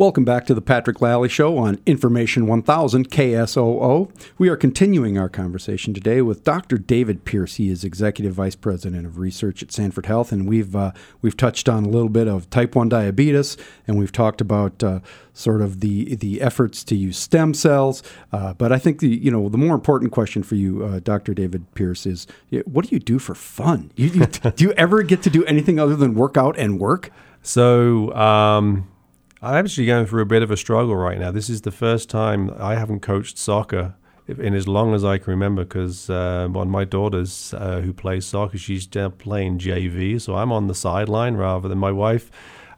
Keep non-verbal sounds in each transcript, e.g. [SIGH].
Welcome back to the Patrick Lalley Show on Information 1000 KSOO. We are continuing our conversation today with Dr. David Pearce. He is Executive Vice President of Research at Sanford Health, and we've uh, we've touched on a little bit of type 1 diabetes, and we've talked about uh, sort of the the efforts to use stem cells. Uh, but I think the you know the more important question for you, uh, Dr. David Pearce, is what do you do for fun? You, you, [LAUGHS] do you ever get to do anything other than work out and work? So. Um I'm actually going through a bit of a struggle right now. This is the first time I haven't coached soccer in as long as I can remember because uh, one of my daughters uh, who plays soccer, she's playing JV, so I'm on the sideline rather than my wife.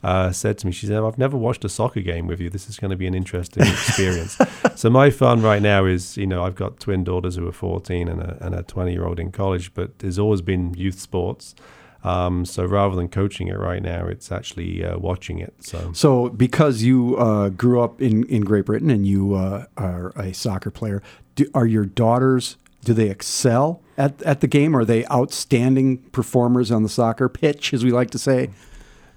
Uh, said to me, she said, I've never watched a soccer game with you. This is going to be an interesting experience. [LAUGHS] so my fun right now is, you know, I've got twin daughters who are 14 and a, and a 20 year old in college, but there's always been youth sports. Um, so rather than coaching it right now, it's actually uh, watching it. So, so because you uh, grew up in, in Great Britain and you uh, are a soccer player, do, are your daughters? Do they excel at, at the game? Are they outstanding performers on the soccer pitch, as we like to say?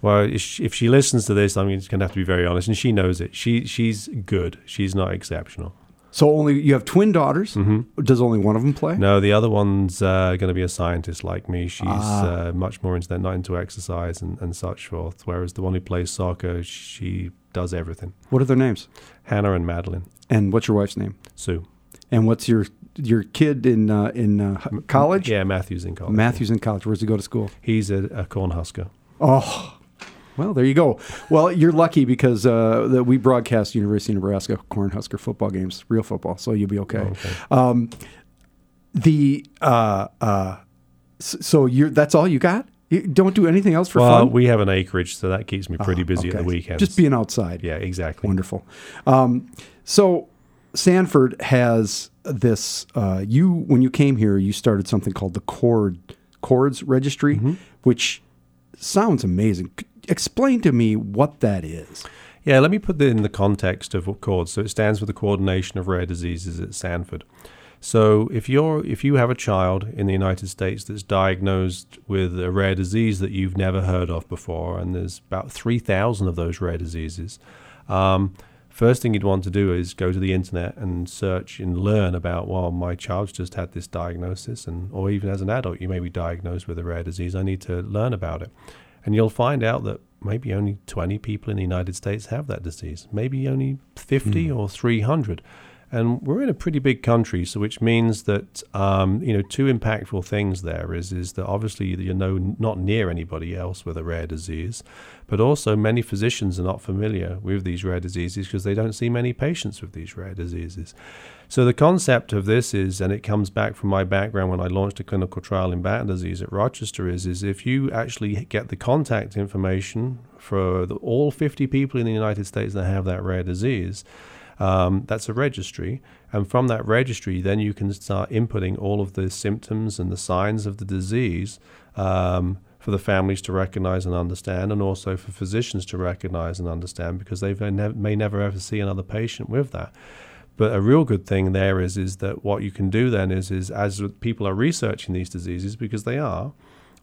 Well, if she listens to this, I'm going to have to be very honest, and she knows it. She she's good. She's not exceptional. So only you have twin daughters. Mm-hmm. Does only one of them play? No, the other one's uh, going to be a scientist like me. She's ah. uh, much more into that, not into exercise and, and such forth. Whereas the one who plays soccer, she does everything. What are their names? Hannah and Madeline. And what's your wife's name? Sue. And what's your your kid in uh, in uh, college? Yeah, Matthew's in college. Matthew's in college. Where does he go to school? He's a, a Cornhusker. Oh, well, there you go. Well, you're lucky because uh, the, we broadcast University of Nebraska Cornhusker football games, real football, so you'll be okay. Oh, okay. Um, the uh, uh, so you're that's all you got. You don't do anything else for well, fun. we have an acreage, so that keeps me pretty ah, busy okay. at the weekends. Just being outside. Yeah, exactly. Wonderful. Um, so Sanford has this. Uh, you when you came here, you started something called the Cord Cords Registry, mm-hmm. which sounds amazing explain to me what that is. Yeah, let me put that in the context of CORDS. So it stands for the Coordination of Rare Diseases at Sanford. So if you're if you have a child in the United States that's diagnosed with a rare disease that you've never heard of before, and there's about three thousand of those rare diseases, um, first thing you'd want to do is go to the internet and search and learn about well my child's just had this diagnosis and or even as an adult you may be diagnosed with a rare disease i need to learn about it and you'll find out that maybe only 20 people in the United States have that disease, maybe only 50 mm. or 300. And we're in a pretty big country, so which means that um, you know two impactful things there is is that obviously you know not near anybody else with a rare disease, but also many physicians are not familiar with these rare diseases because they don't see many patients with these rare diseases. So the concept of this is, and it comes back from my background when I launched a clinical trial in Batten disease at Rochester, is is if you actually get the contact information for the, all 50 people in the United States that have that rare disease, um, that's a registry, and from that registry, then you can start inputting all of the symptoms and the signs of the disease. Um, for the families to recognize and understand, and also for physicians to recognize and understand because they may never ever see another patient with that. But a real good thing there is is that what you can do then is is as people are researching these diseases because they are,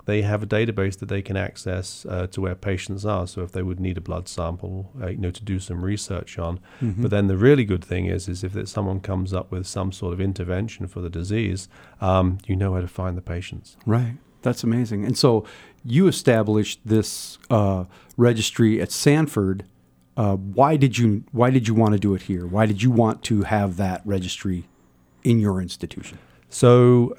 they have a database that they can access uh, to where patients are. So if they would need a blood sample, uh, you know, to do some research on. Mm-hmm. But then the really good thing is is if someone comes up with some sort of intervention for the disease, um, you know where to find the patients. Right. That's amazing. And so you established this uh, registry at Sanford uh, why did you why did you want to do it here? Why did you want to have that registry in your institution? So,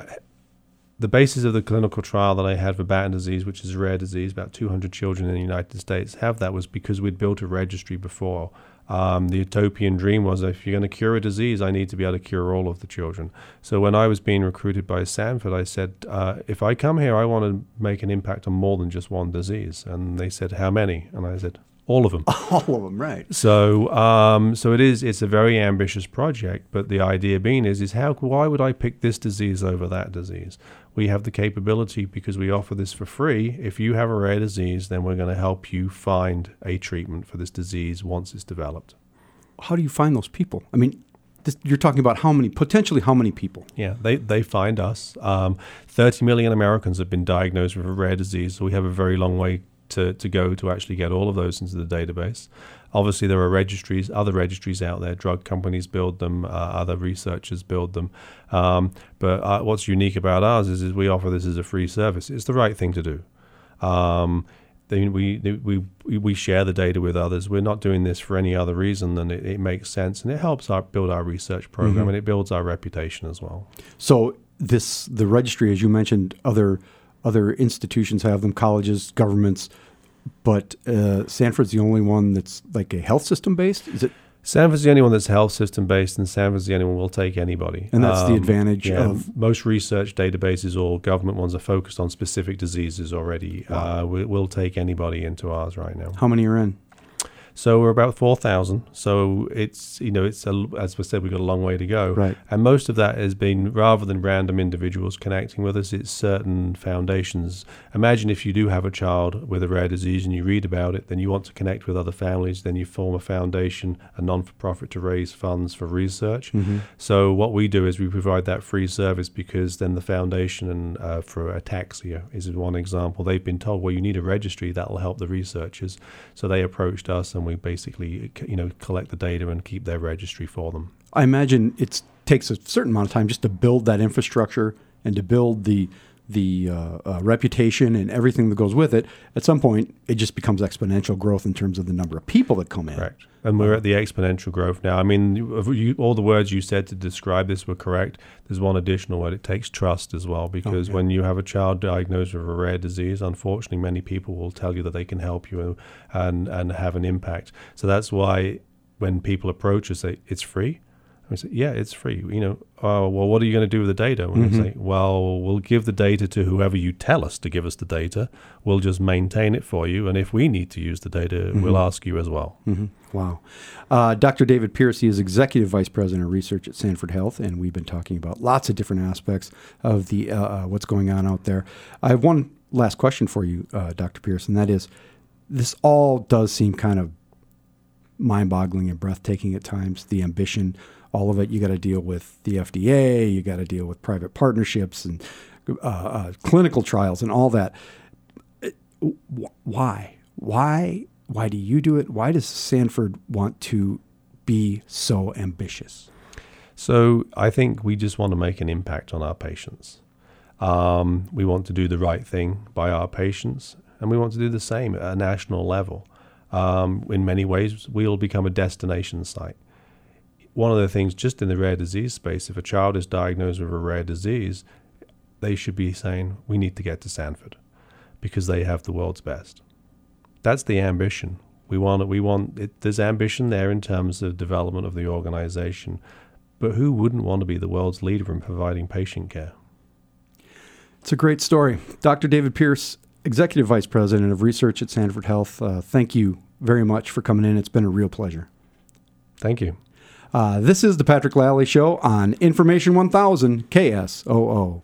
the basis of the clinical trial that I had for Batten disease, which is a rare disease, about 200 children in the United States have that, was because we'd built a registry before. Um, the utopian dream was if you're going to cure a disease, I need to be able to cure all of the children. So when I was being recruited by Sanford, I said, uh, if I come here, I want to make an impact on more than just one disease. And they said, how many? And I said, all of them. [LAUGHS] All of them, right? So, um, so it is. It's a very ambitious project, but the idea being is, is how? Why would I pick this disease over that disease? We have the capability because we offer this for free. If you have a rare disease, then we're going to help you find a treatment for this disease once it's developed. How do you find those people? I mean, this, you're talking about how many, potentially how many people? Yeah, they, they find us. Um, 30 million Americans have been diagnosed with a rare disease, so we have a very long way to, to go to actually get all of those into the database. Obviously, there are registries, other registries out there. Drug companies build them, uh, other researchers build them. Um, but uh, what's unique about ours is, is we offer this as a free service. It's the right thing to do. Um, they, we, we, we share the data with others. We're not doing this for any other reason than it, it makes sense and it helps our, build our research program mm-hmm. and it builds our reputation as well. So this the registry, as you mentioned, other other institutions have them, colleges, governments but uh, Sanford's the only one that's like a health system based. Is it? Sanford's the only one that's health system based, and Sanford's the only one will take anybody. And that's um, the advantage yeah, of most research databases or government ones are focused on specific diseases already. Wow. Uh, we, will take anybody into ours right now. How many are in? So we're about four thousand. So it's you know it's a, as we said we've got a long way to go. Right. And most of that has been rather than random individuals connecting with us, it's certain foundations. Imagine if you do have a child with a rare disease and you read about it, then you want to connect with other families, then you form a foundation, a non-for-profit to raise funds for research. Mm-hmm. So what we do is we provide that free service because then the foundation and uh, for ataxia is one example. They've been told, well, you need a registry that will help the researchers. So they approached us and and we basically you know collect the data and keep their registry for them. I imagine it takes a certain amount of time just to build that infrastructure and to build the the uh, uh, reputation and everything that goes with it. At some point, it just becomes exponential growth in terms of the number of people that come in. Correct and we're at the exponential growth now. I mean, you, all the words you said to describe this were correct. There's one additional word. It takes trust as well, because when you have a child diagnosed with a rare disease, unfortunately, many people will tell you that they can help you and and have an impact. So that's why when people approach us, say it's free. I say, yeah, it's free. You know, oh, well, what are you going to do with the data? And mm-hmm. say, well, we'll give the data to whoever you tell us to give us the data. We'll just maintain it for you. And if we need to use the data, mm-hmm. we'll ask you as well. Mm-hmm. Wow. Uh, Dr. David Piercy is Executive Vice President of Research at Sanford Health, and we've been talking about lots of different aspects of the uh, uh what's going on out there. I have one last question for you, uh, Dr. Pearce, and that is this all does seem kind of mind boggling and breathtaking at times, the ambition all of it. You got to deal with the FDA, you got to deal with private partnerships and uh, uh, clinical trials and all that. Why? Why? Why do you do it? Why does Sanford want to be so ambitious? So I think we just want to make an impact on our patients. Um, we want to do the right thing by our patients, and we want to do the same at a national level. Um, in many ways, we'll become a destination site one of the things just in the rare disease space, if a child is diagnosed with a rare disease, they should be saying, we need to get to Sanford because they have the world's best. That's the ambition. We want, we want it, there's ambition there in terms of development of the organization, but who wouldn't want to be the world's leader in providing patient care? It's a great story. Dr. David Pearce, Executive Vice President of Research at Sanford Health, uh, thank you very much for coming in. It's been a real pleasure. Thank you. Uh, this is the Patrick Lalley Show on Information 1000 KSOO.